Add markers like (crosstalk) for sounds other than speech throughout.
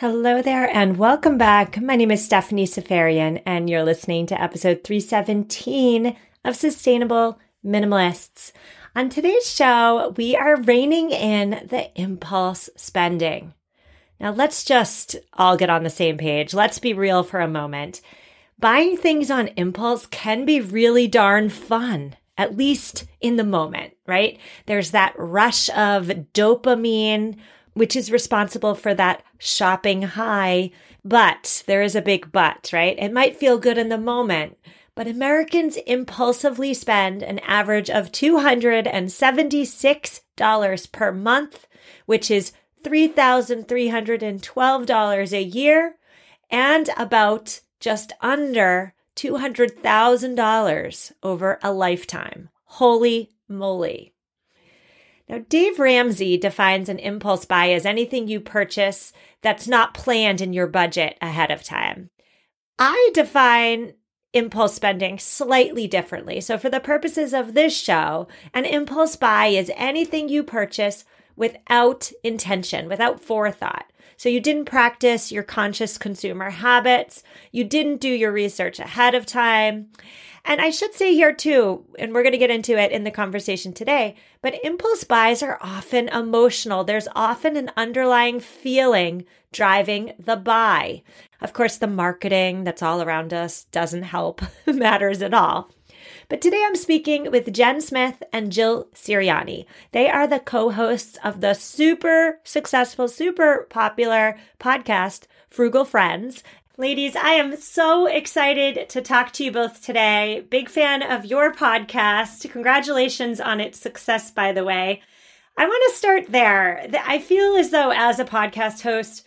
Hello there and welcome back. My name is Stephanie Seferian, and you're listening to episode 317 of Sustainable Minimalists. On today's show, we are reining in the impulse spending. Now let's just all get on the same page. Let's be real for a moment. Buying things on impulse can be really darn fun at least in the moment, right? There's that rush of dopamine which is responsible for that shopping high. But there is a big but, right? It might feel good in the moment, but Americans impulsively spend an average of $276 per month, which is $3,312 a year, and about just under $200,000 over a lifetime. Holy moly. Now, Dave Ramsey defines an impulse buy as anything you purchase that's not planned in your budget ahead of time. I define impulse spending slightly differently. So, for the purposes of this show, an impulse buy is anything you purchase without intention, without forethought. So, you didn't practice your conscious consumer habits, you didn't do your research ahead of time. And I should say here too, and we're going to get into it in the conversation today, but impulse buys are often emotional. There's often an underlying feeling driving the buy. Of course, the marketing that's all around us doesn't help (laughs) matters at all. But today I'm speaking with Jen Smith and Jill Sirianni. They are the co hosts of the super successful, super popular podcast, Frugal Friends. Ladies, I am so excited to talk to you both today. Big fan of your podcast. Congratulations on its success, by the way. I want to start there. I feel as though, as a podcast host,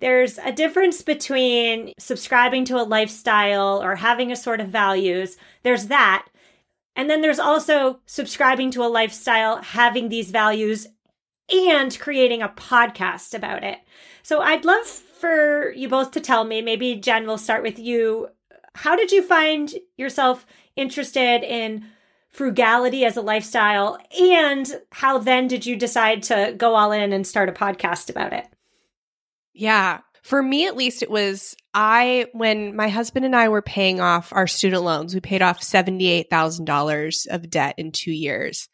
there's a difference between subscribing to a lifestyle or having a sort of values. There's that. And then there's also subscribing to a lifestyle, having these values, and creating a podcast about it. So I'd love for you both to tell me, maybe Jen, will start with you. How did you find yourself interested in frugality as a lifestyle? And how then did you decide to go all in and start a podcast about it? Yeah. For me, at least, it was I, when my husband and I were paying off our student loans, we paid off $78,000 of debt in two years.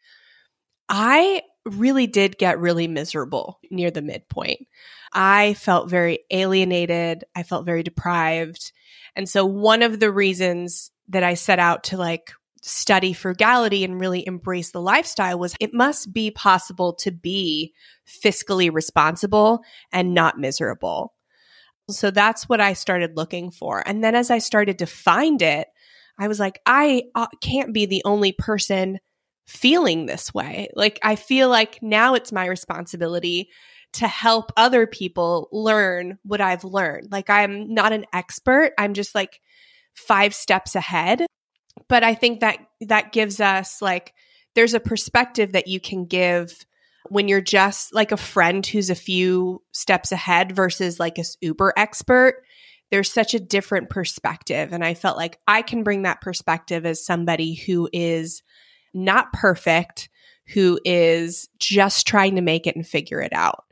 I really did get really miserable near the midpoint. I felt very alienated. I felt very deprived. And so one of the reasons that I set out to like study frugality and really embrace the lifestyle was it must be possible to be fiscally responsible and not miserable. So that's what I started looking for. And then as I started to find it, I was like, I uh, can't be the only person feeling this way. Like, I feel like now it's my responsibility to help other people learn what I've learned. Like I'm not an expert. I'm just like 5 steps ahead. But I think that that gives us like there's a perspective that you can give when you're just like a friend who's a few steps ahead versus like a uber expert there's such a different perspective and i felt like i can bring that perspective as somebody who is not perfect who is just trying to make it and figure it out.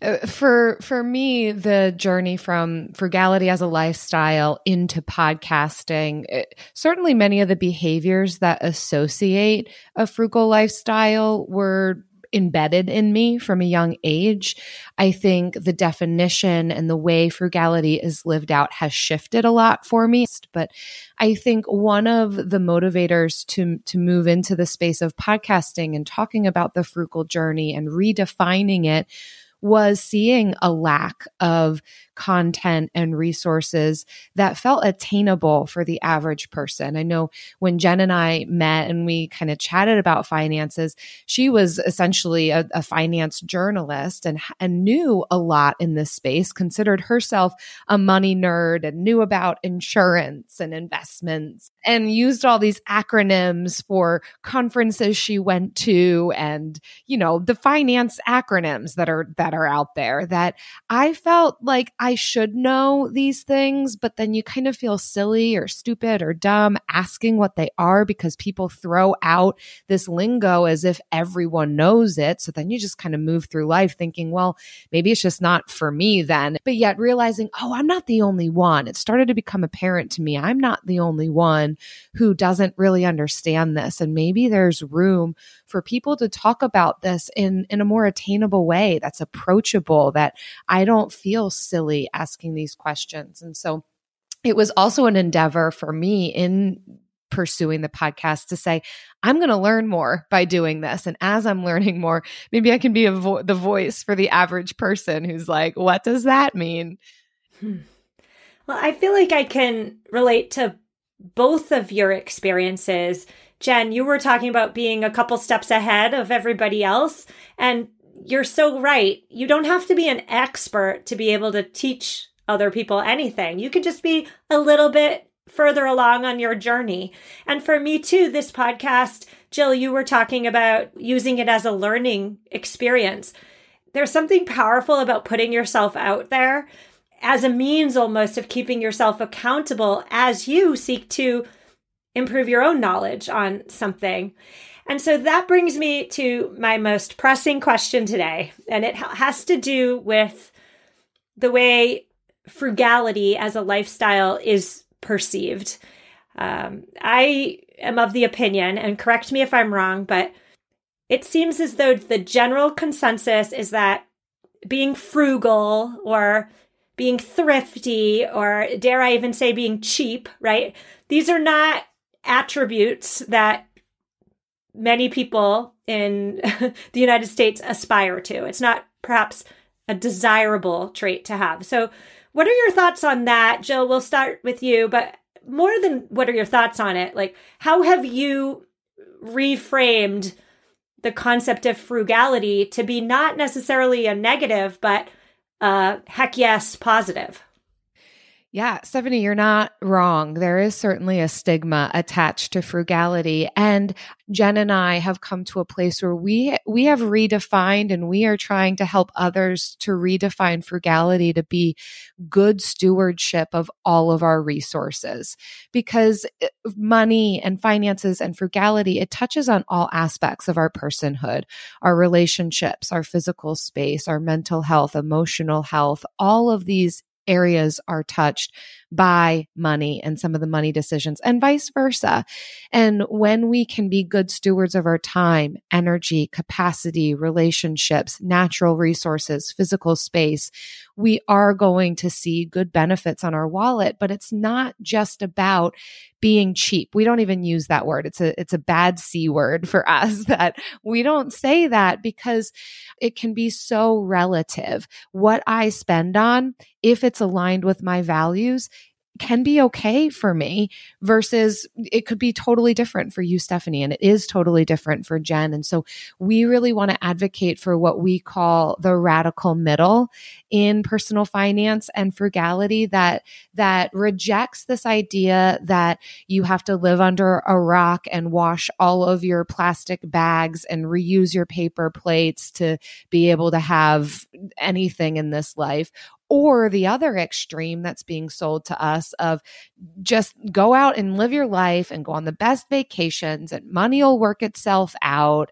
Uh, for for me the journey from frugality as a lifestyle into podcasting it, certainly many of the behaviors that associate a frugal lifestyle were embedded in me from a young age. I think the definition and the way frugality is lived out has shifted a lot for me. But I think one of the motivators to, to move into the space of podcasting and talking about the frugal journey and redefining it was seeing a lack of content and resources that felt attainable for the average person. I know when Jen and I met and we kind of chatted about finances, she was essentially a, a finance journalist and, and knew a lot in this space, considered herself a money nerd and knew about insurance and investments and used all these acronyms for conferences she went to and, you know, the finance acronyms that are that that are out there that I felt like I should know these things, but then you kind of feel silly or stupid or dumb asking what they are because people throw out this lingo as if everyone knows it. So then you just kind of move through life thinking, well, maybe it's just not for me then. But yet realizing, oh, I'm not the only one. It started to become apparent to me. I'm not the only one who doesn't really understand this. And maybe there's room for people to talk about this in, in a more attainable way that's approachable, that I don't feel silly asking these questions. And so it was also an endeavor for me in pursuing the podcast to say i'm going to learn more by doing this and as i'm learning more maybe i can be vo- the voice for the average person who's like what does that mean hmm. well i feel like i can relate to both of your experiences Jen, you were talking about being a couple steps ahead of everybody else. And you're so right. You don't have to be an expert to be able to teach other people anything. You could just be a little bit further along on your journey. And for me too, this podcast, Jill, you were talking about using it as a learning experience. There's something powerful about putting yourself out there as a means almost of keeping yourself accountable as you seek to improve your own knowledge on something. And so that brings me to my most pressing question today. And it has to do with the way frugality as a lifestyle is perceived. Um, I am of the opinion, and correct me if I'm wrong, but it seems as though the general consensus is that being frugal or being thrifty, or dare I even say being cheap, right? These are not attributes that many people in (laughs) the United States aspire to. It's not perhaps a desirable trait to have. So, what are your thoughts on that? Jill, we'll start with you, but more than what are your thoughts on it? Like, how have you reframed the concept of frugality to be not necessarily a negative, but uh, heck yes, positive? Yeah, Stephanie, you're not wrong. There is certainly a stigma attached to frugality and Jen and I have come to a place where we we have redefined and we are trying to help others to redefine frugality to be good stewardship of all of our resources because eh, money and finances and frugality it touches on all aspects of our personhood, our relationships, our physical space, our mental health, emotional health, all of these areas are touched by money and some of the money decisions and vice versa. And when we can be good stewards of our time, energy, capacity, relationships, natural resources, physical space, we are going to see good benefits on our wallet, but it's not just about being cheap. We don't even use that word. It's a it's a bad C word for (laughs) us that we don't say that because it can be so relative. What I spend on, if it's aligned with my values, can be okay for me versus it could be totally different for you, Stephanie, and it is totally different for Jen. And so we really want to advocate for what we call the radical middle in personal finance and frugality that, that rejects this idea that you have to live under a rock and wash all of your plastic bags and reuse your paper plates to be able to have anything in this life or the other extreme that's being sold to us of just go out and live your life and go on the best vacations and money will work itself out.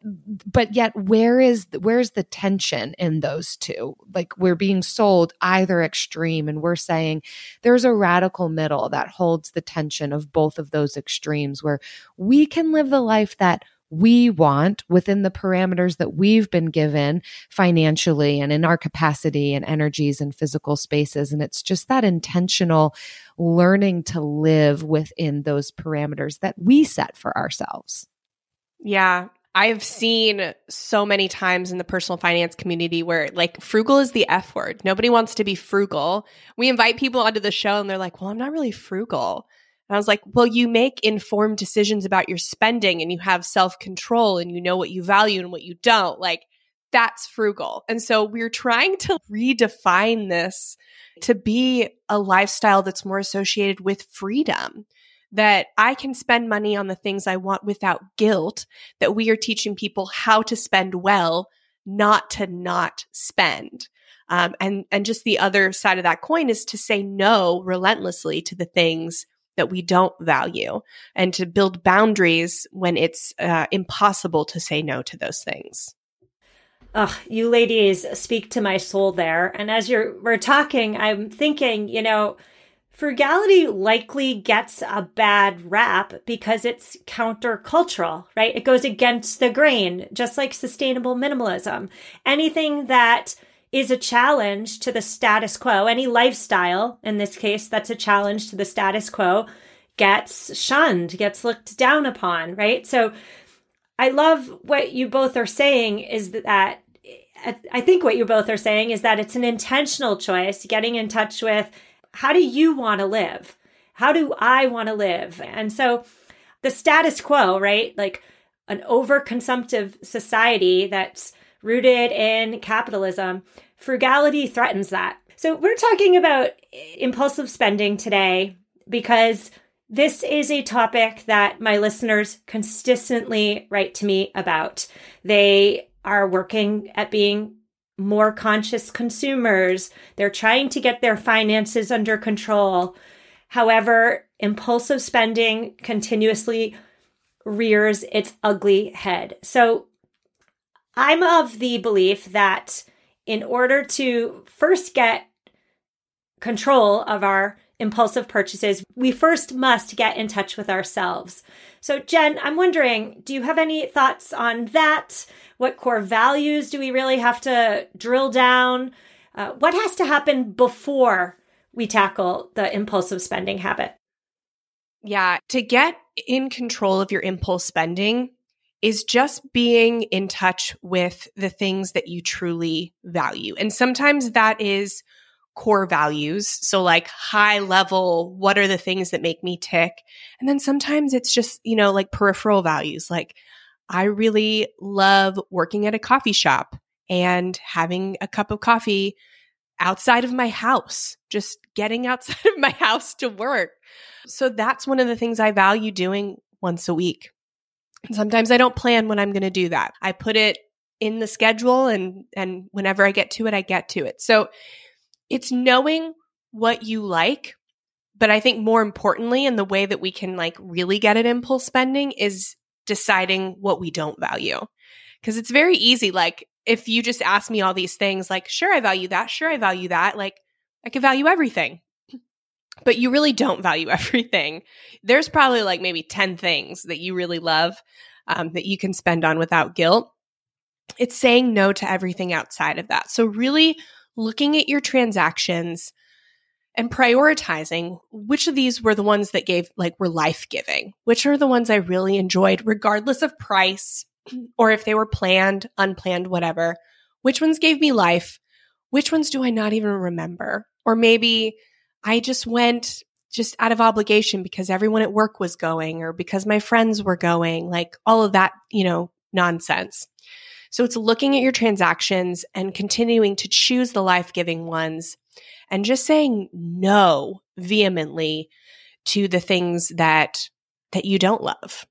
But yet where is where's the tension in those two? Like we're being sold either extreme and we're saying there's a radical middle that holds the tension of both of those extremes where we can live the life that we want within the parameters that we've been given financially and in our capacity and energies and physical spaces. And it's just that intentional learning to live within those parameters that we set for ourselves. Yeah. I've seen so many times in the personal finance community where like frugal is the F word. Nobody wants to be frugal. We invite people onto the show and they're like, well, I'm not really frugal. And I was like, well, you make informed decisions about your spending and you have self control and you know what you value and what you don't. Like, that's frugal. And so we're trying to redefine this to be a lifestyle that's more associated with freedom. That I can spend money on the things I want without guilt, that we are teaching people how to spend well, not to not spend. Um, and and just the other side of that coin is to say no relentlessly to the things that we don't value and to build boundaries when it's uh, impossible to say no to those things. Oh, you ladies speak to my soul there. And as you're we're talking, I'm thinking, you know, frugality likely gets a bad rap because it's countercultural, right? It goes against the grain, just like sustainable minimalism. Anything that is a challenge to the status quo, any lifestyle, in this case, that's a challenge to the status quo, gets shunned, gets looked down upon, right? So I love what you both are saying is that I think what you both are saying is that it's an intentional choice, getting in touch with how do you want to live? How do I want to live? And so the status quo, right? Like an overconsumptive society that's rooted in capitalism, frugality threatens that. So we're talking about impulsive spending today because this is a topic that my listeners consistently write to me about. They are working at being more conscious consumers. They're trying to get their finances under control. However, impulsive spending continuously rears its ugly head. So I'm of the belief that in order to first get control of our impulsive purchases, we first must get in touch with ourselves. So, Jen, I'm wondering, do you have any thoughts on that? What core values do we really have to drill down? Uh, what has to happen before we tackle the impulsive spending habit? Yeah, to get in control of your impulse spending is just being in touch with the things that you truly value. And sometimes that is core values. So like high level, what are the things that make me tick? And then sometimes it's just, you know, like peripheral values. Like I really love working at a coffee shop and having a cup of coffee outside of my house, just getting (laughs) outside of my house to work. So that's one of the things I value doing once a week. Sometimes I don't plan when I'm going to do that. I put it in the schedule and and whenever I get to it, I get to it. So it's knowing what you like, but I think more importantly, and the way that we can like really get at impulse spending is deciding what we don't value. Cause it's very easy. Like if you just ask me all these things, like, sure, I value that. Sure, I value that. Like I can value everything. But you really don't value (laughs) everything. There's probably like maybe 10 things that you really love um, that you can spend on without guilt. It's saying no to everything outside of that. So, really looking at your transactions and prioritizing which of these were the ones that gave like were life giving which are the ones i really enjoyed regardless of price (clears throat) or if they were planned unplanned whatever which ones gave me life which ones do i not even remember or maybe i just went just out of obligation because everyone at work was going or because my friends were going like all of that you know nonsense so it's looking at your transactions and continuing to choose the life giving ones and just saying no vehemently to the things that that you don't love.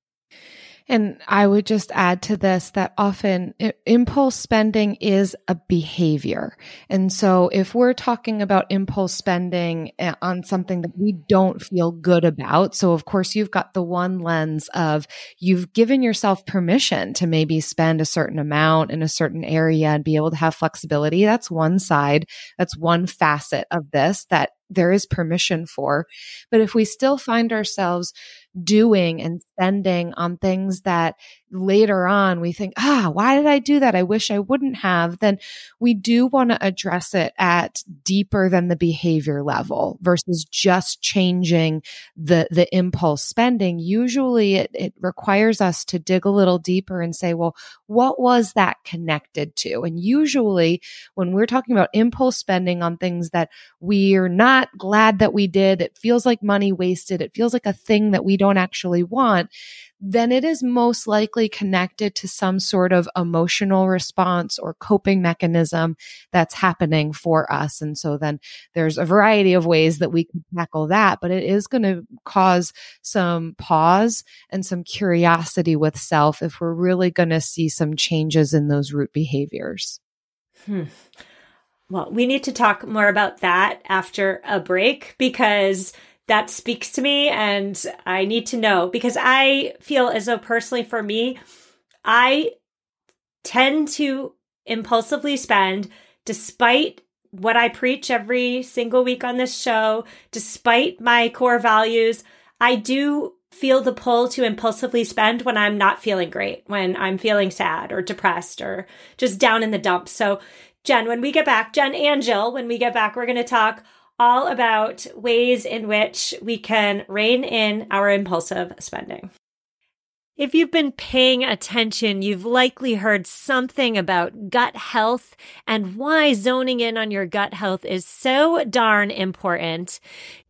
And I would just add to this that often impulse spending is a behavior. And so if we're talking about impulse spending eh, on something that we don't feel good about, so of course you've got the one lens of you've given yourself permission to maybe spend a certain amount in a certain area and be able to have flexibility. That's one side. That's one facet of this that there is permission for. But if we still find ourselves doing and spending on things that later on we think, ah, why did I do that? I wish I wouldn't have. Then we do want to address it at deeper than the behavior level versus just changing the, the impulse spending. Usually it, it requires us to dig a little deeper and say, well, what was that connected to? And usually when we're talking about impulse spending on things that we're not glad that we did, it feels like money wasted. It feels like a thing that we don't don't actually want, then it is most likely connected to some sort of emotional response or coping mechanism that's happening for us. And so then there's a variety of ways that we can tackle that, but it is going to cause some pause and some curiosity with self if we're really going to see some changes in those root behaviors. Hmm. Well, we need to talk more about that after a break because that speaks to me and I need to know because I feel as though personally for me, I tend to impulsively spend despite what I preach every single week on this show, despite my core values. I do feel the pull to impulsively spend when I'm not feeling great, when I'm feeling sad or depressed or just down in the dumps. So, Jen, when we get back, Jen and Jill, when we get back, we're going to talk all about ways in which we can rein in our impulsive spending. If you've been paying attention, you've likely heard something about gut health and why zoning in on your gut health is so darn important.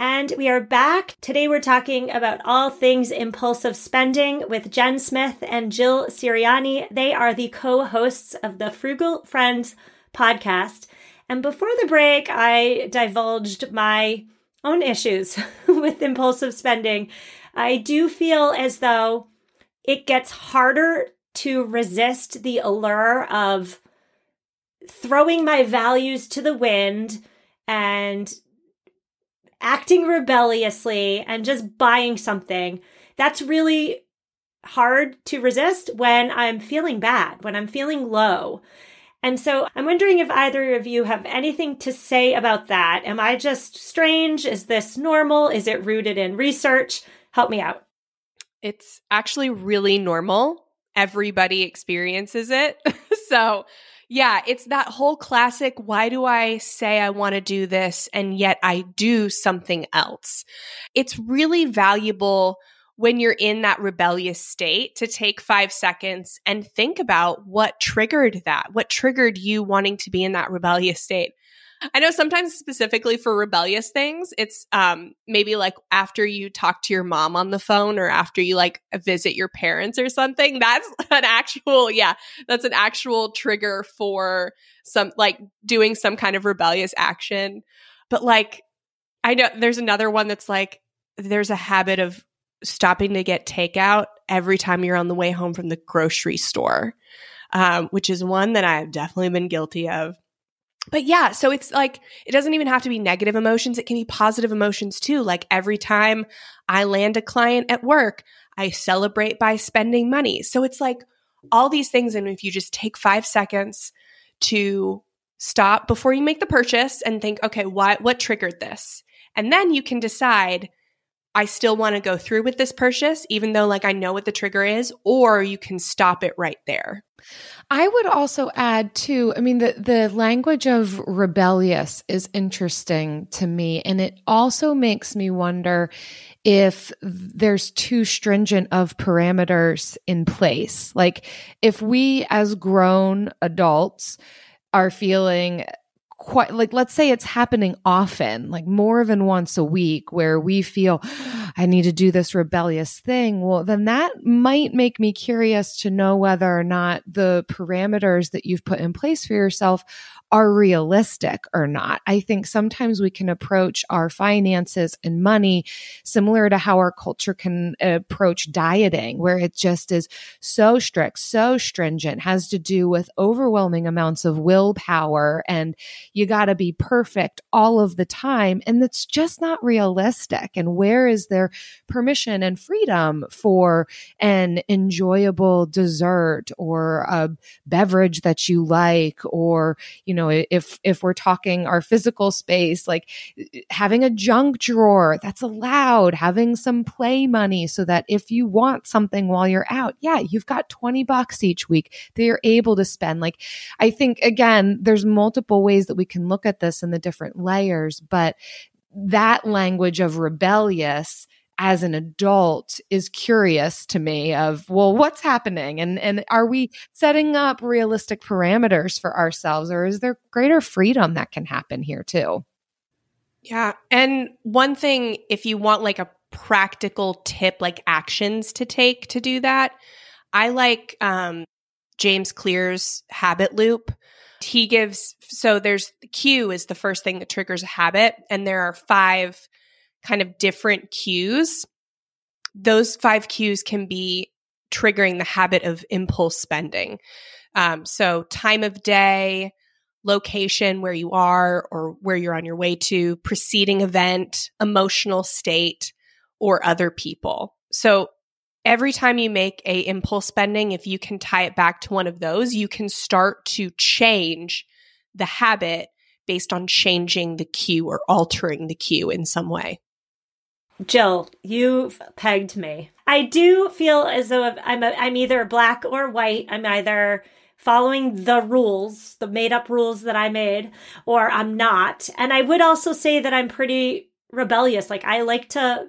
And we are back. Today we're talking about all things impulsive spending with Jen Smith and Jill Sirianni. They are the co hosts of the Frugal Friends podcast. And before the break, I divulged my own issues (laughs) with impulsive spending. I do feel as though it gets harder to resist the allure of throwing my values to the wind and acting rebelliously and just buying something, that's really hard to resist when I'm feeling bad, when I'm feeling low. And so I'm wondering if either of you have anything to say about that. Am I just strange? Is this normal? Is it rooted in research? Help me out. It's actually really normal. Everybody experiences it. (laughs) so yeah, it's that whole classic why do I say I want to do this and yet I do something else? It's really valuable when you're in that rebellious state to take five seconds and think about what triggered that, what triggered you wanting to be in that rebellious state. I know sometimes specifically for rebellious things, it's um maybe like after you talk to your mom on the phone or after you like visit your parents or something. That's (laughs) an actual yeah, that's an actual trigger for some like doing some kind of rebellious action. But like I know there's another one that's like there's a habit of stopping to get takeout every time you're on the way home from the grocery store. Um, which is one that I've definitely been guilty of but yeah, so it's like it doesn't even have to be negative emotions, it can be positive emotions too. Like every time I land a client at work, I celebrate by spending money. So it's like all these things and if you just take 5 seconds to stop before you make the purchase and think, okay, what what triggered this? And then you can decide I still want to go through with this purchase, even though like I know what the trigger is, or you can stop it right there. I would also add too, I mean, the, the language of rebellious is interesting to me. And it also makes me wonder if there's too stringent of parameters in place. Like if we as grown adults are feeling quite like let's say it's happening often like more than once a week where we feel i need to do this rebellious thing. Well then that might make me curious to know whether or not the parameters that you've put in place for yourself are realistic or not. I think sometimes we can approach our finances and money similar to how our culture can approach dieting, where it just is so strict, so stringent, has to do with overwhelming amounts of willpower and you got to be perfect all of the time. And that's just not realistic. And where is there permission and freedom for an enjoyable dessert or a beverage that you like or you know if if we're talking our physical space like having a junk drawer that's allowed having some play money so that if you want something while you're out yeah you've got 20 bucks each week that you're able to spend. Like i think again there's multiple ways that we can look at this in the different layers but that language of rebellious as an adult is curious to me of well what's happening? And and are we setting up realistic parameters for ourselves or is there greater freedom that can happen here too? Yeah and one thing if you want like a practical tip like actions to take to do that i like um james clear's habit loop. He gives so there's cue is the first thing that triggers a habit and there are five kind of different cues, those five cues can be triggering the habit of impulse spending. Um, so, time of day, location where you are or where you're on your way to, preceding event, emotional state, or other people. So, every time you make a impulse spending, if you can tie it back to one of those, you can start to change the habit based on changing the cue or altering the cue in some way. Jill, you've pegged me. I do feel as though I'm a, I'm either black or white. I'm either following the rules, the made up rules that I made, or I'm not. And I would also say that I'm pretty rebellious. Like I like to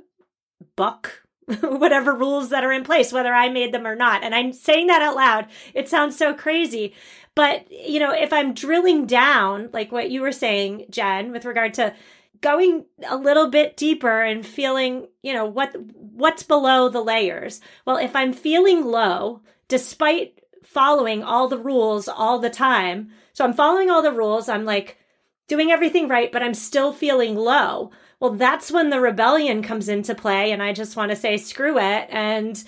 buck (laughs) whatever rules that are in place, whether I made them or not. And I'm saying that out loud. It sounds so crazy. But, you know, if I'm drilling down, like what you were saying, Jen, with regard to going a little bit deeper and feeling, you know, what what's below the layers. Well, if I'm feeling low despite following all the rules all the time, so I'm following all the rules, I'm like doing everything right, but I'm still feeling low. Well, that's when the rebellion comes into play and I just want to say screw it and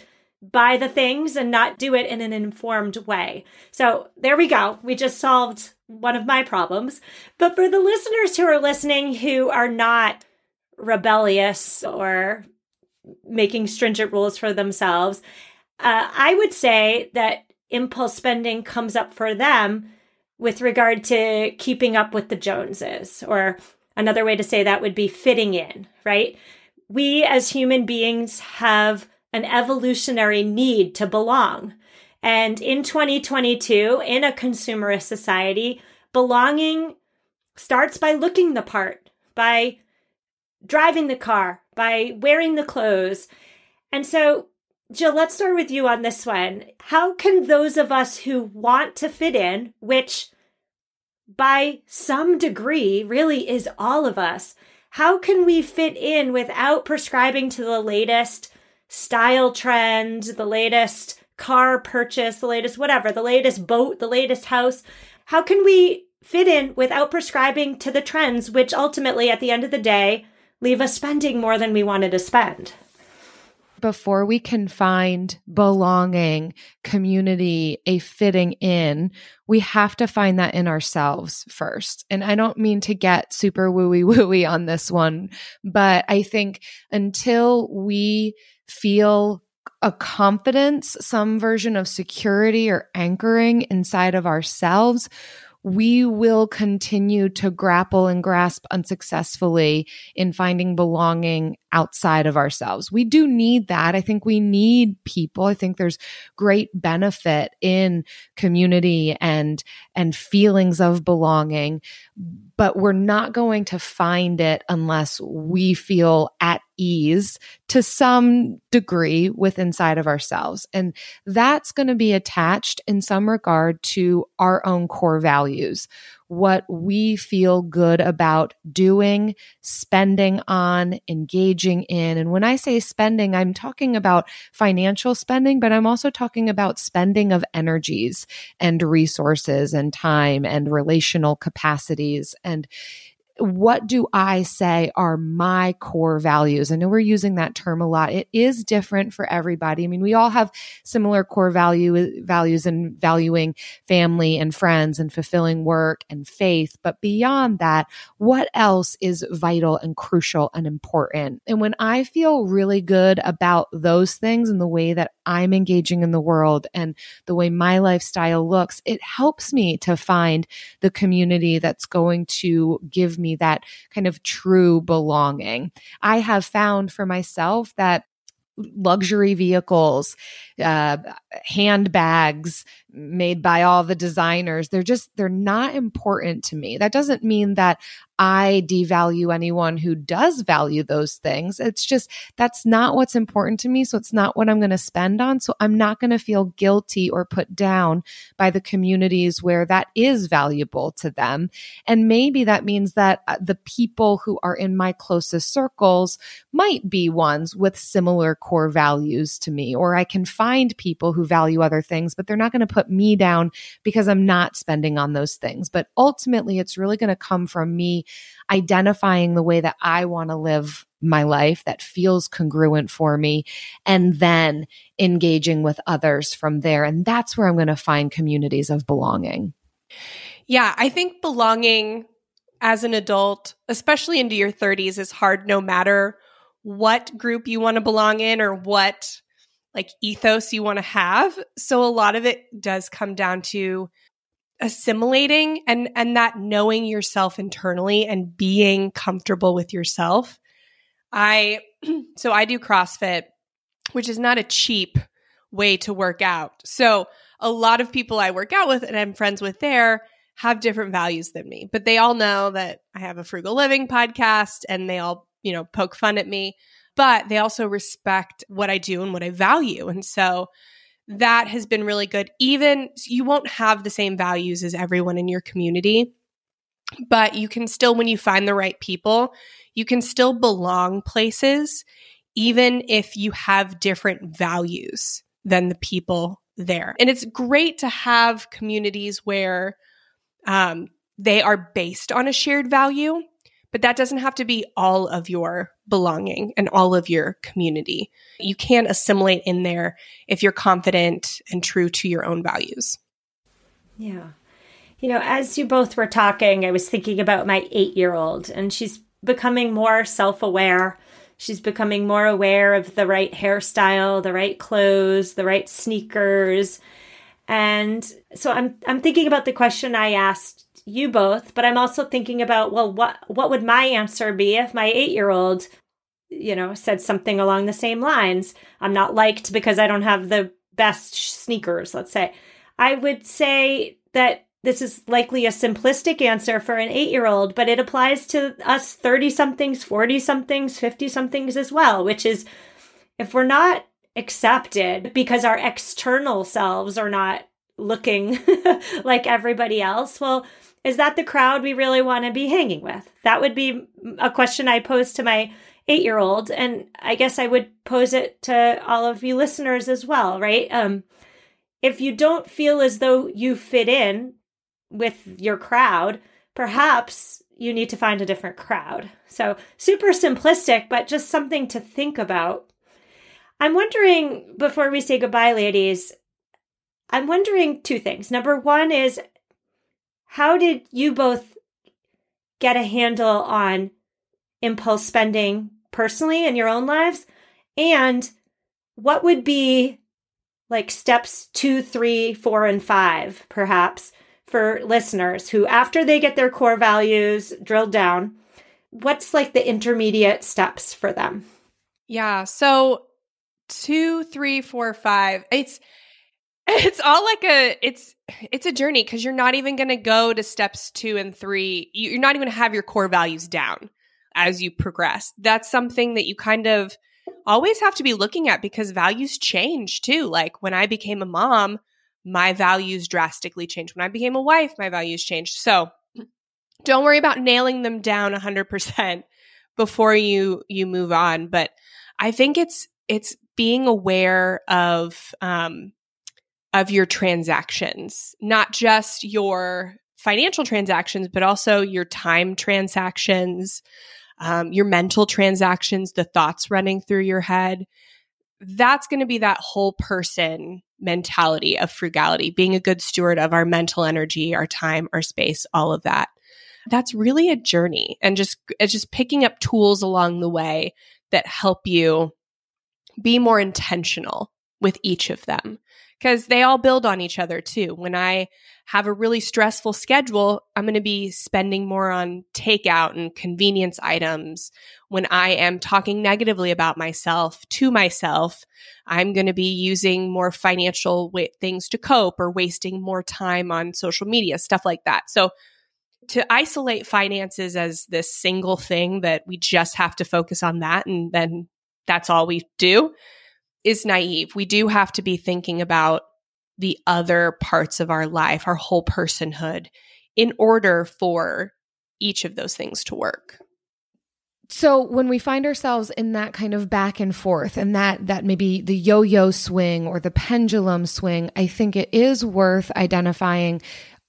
buy the things and not do it in an informed way. So there we go. We just solved one of my problems. But for the listeners who are listening who are not rebellious or making stringent rules for themselves, uh, I would say that impulse spending comes up for them with regard to keeping up with the Joneses, or another way to say that would be fitting in, right? We as human beings have an evolutionary need to belong. And in 2022, in a consumerist society, belonging starts by looking the part, by driving the car, by wearing the clothes. And so, Jill, let's start with you on this one. How can those of us who want to fit in, which by some degree really is all of us, how can we fit in without prescribing to the latest style trend, the latest car purchase, the latest whatever, the latest boat, the latest house. How can we fit in without prescribing to the trends, which ultimately, at the end of the day, leave us spending more than we wanted to spend? Before we can find belonging, community, a fitting in, we have to find that in ourselves first. And I don't mean to get super wooey wooey on this one, but I think until we feel a confidence, some version of security or anchoring inside of ourselves, we will continue to grapple and grasp unsuccessfully in finding belonging outside of ourselves. We do need that. I think we need people. I think there's great benefit in community and and feelings of belonging, but we're not going to find it unless we feel at ease to some degree with inside of ourselves. And that's going to be attached in some regard to our own core values what we feel good about doing, spending on, engaging in. And when I say spending, I'm talking about financial spending, but I'm also talking about spending of energies and resources and time and relational capacities. And what do I say are my core values? I know we're using that term a lot. It is different for everybody. I mean, we all have similar core value values and valuing family and friends and fulfilling work and faith. But beyond that, what else is vital and crucial and important? And when I feel really good about those things and the way that I'm engaging in the world and the way my lifestyle looks, it helps me to find the community that's going to give me that kind of true belonging. I have found for myself that luxury vehicles, uh, handbags made by all the designers. They're just, they're not important to me. That doesn't mean that I devalue anyone who does value those things. It's just that's not what's important to me. So it's not what I'm going to spend on. So I'm not going to feel guilty or put down by the communities where that is valuable to them. And maybe that means that uh, the people who are in my closest circles might be ones with similar core values to me, or I can find people who value other things, but they're not going to put me down because I'm not spending on those things. But ultimately, it's really going to come from me identifying the way that I want to live my life that feels congruent for me and then engaging with others from there. And that's where I'm going to find communities of belonging. Yeah, I think belonging as an adult, especially into your 30s, is hard no matter what group you want to belong in or what like ethos you want to have. So a lot of it does come down to assimilating and and that knowing yourself internally and being comfortable with yourself. I (clears throat) so I do CrossFit, which is not a cheap way to work out. So a lot of people I work out with and I'm friends with there have different values than me, but they all know that I have a frugal living podcast and they all, you know, poke fun at me, but they also respect what I do and what I value. And so that has been really good. Even you won't have the same values as everyone in your community, but you can still, when you find the right people, you can still belong places, even if you have different values than the people there. And it's great to have communities where um, they are based on a shared value but that doesn't have to be all of your belonging and all of your community. You can assimilate in there if you're confident and true to your own values. Yeah. You know, as you both were talking, I was thinking about my eight year old, and she's becoming more self aware. She's becoming more aware of the right hairstyle, the right clothes, the right sneakers. And so I'm I'm thinking about the question I asked you both, but I'm also thinking about well, what what would my answer be if my eight year old, you know, said something along the same lines? I'm not liked because I don't have the best sneakers. Let's say, I would say that this is likely a simplistic answer for an eight year old, but it applies to us 30 somethings, 40 somethings, 50 somethings as well, which is if we're not accepted because our external selves are not looking (laughs) like everybody else, well, is that the crowd we really want to be hanging with? That would be a question I pose to my eight year old. And I guess I would pose it to all of you listeners as well, right? Um, if you don't feel as though you fit in with your crowd, perhaps you need to find a different crowd. So, super simplistic, but just something to think about. I'm wondering, before we say goodbye, ladies, I'm wondering two things. Number one is how did you both get a handle on impulse spending personally in your own lives? And what would be like steps two, three, four, and five, perhaps, for listeners who, after they get their core values drilled down, what's like the intermediate steps for them? Yeah. So two, three, four, five. It's (laughs) it's all like a it's it's a journey because you're not even going to go to steps two and three. You're not even going to have your core values down as you progress. That's something that you kind of always have to be looking at because values change too. Like when I became a mom, my values drastically changed. When I became a wife, my values changed. So don't worry about nailing them down 100% before you you move on but i think it's it's being aware of um of your transactions not just your financial transactions but also your time transactions um, your mental transactions the thoughts running through your head. That's going to be that whole person mentality of frugality being a good steward of our mental energy our time our space all of that. That's really a journey and just it's just picking up tools along the way that help you be more intentional with each of them because they all build on each other too. When I have a really stressful schedule, I'm going to be spending more on takeout and convenience items. When I am talking negatively about myself to myself, I'm going to be using more financial things to cope or wasting more time on social media, stuff like that. So to isolate finances as this single thing that we just have to focus on that and then that's all we do is naive. We do have to be thinking about the other parts of our life, our whole personhood, in order for each of those things to work. So when we find ourselves in that kind of back and forth and that that maybe the yo-yo swing or the pendulum swing, I think it is worth identifying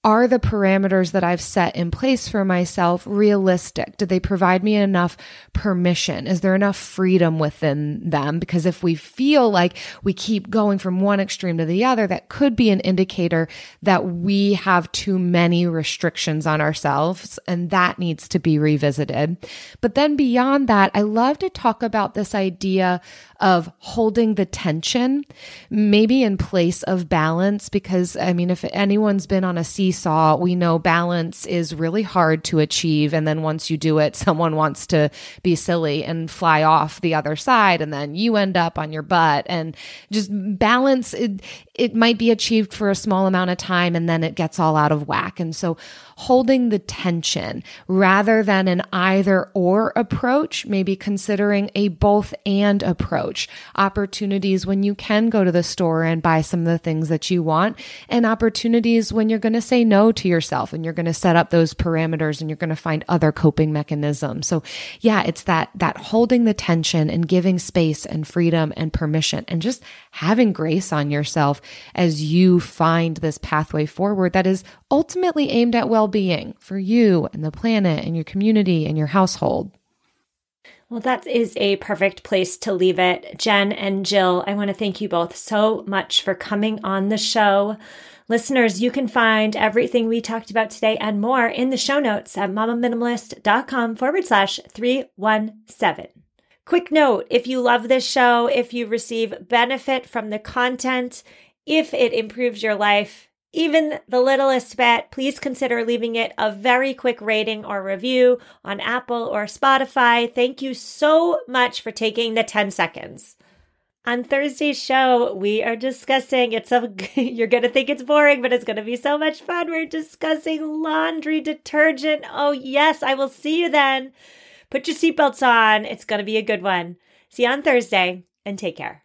are the parameters that I've set in place for myself realistic? Do they provide me enough permission? Is there enough freedom within them? Because if we feel like we keep going from one extreme to the other, that could be an indicator that we have too many restrictions on ourselves and that needs to be revisited. But then beyond that, I love to talk about this idea of holding the tension, maybe in place of balance. Because I mean, if anyone's been on a seesaw, we know balance is really hard to achieve. And then once you do it, (laughs) someone wants to be silly and fly off the other side. And then you end up on your butt. And just balance, it, it might be achieved for a small amount of time and then it gets all out of whack. And so holding the tension rather than an either or approach, maybe considering a both and approach. Opportunities when you can go to the store and buy some of the things that you want, and opportunities when you're going to say no to yourself and you're going to set up those parameters and you're going to find other coping mechanisms. So, yeah, it's that that holding the tension and giving space and freedom and permission and just having grace on yourself as you find this pathway forward that is ultimately aimed at well being for you and the planet and your community and your household. Well, that is a perfect place to leave it. Jen and Jill, I want to thank you both so much for coming on the show. Listeners, you can find everything we talked about today and more in the show notes at mamaminimalist.com forward slash 317. Quick note if you love this show, if you receive benefit from the content, if it improves your life, even the littlest bit, please consider leaving it a very quick rating or review on Apple or Spotify. Thank you so much for taking the 10 seconds. On Thursday's show, we are discussing it's a (laughs) you're going to think it's boring, but it's going to be so much fun. We're discussing laundry detergent. Oh, yes, I will see you then. Put your seatbelts on. It's going to be a good one. See you on Thursday and take care.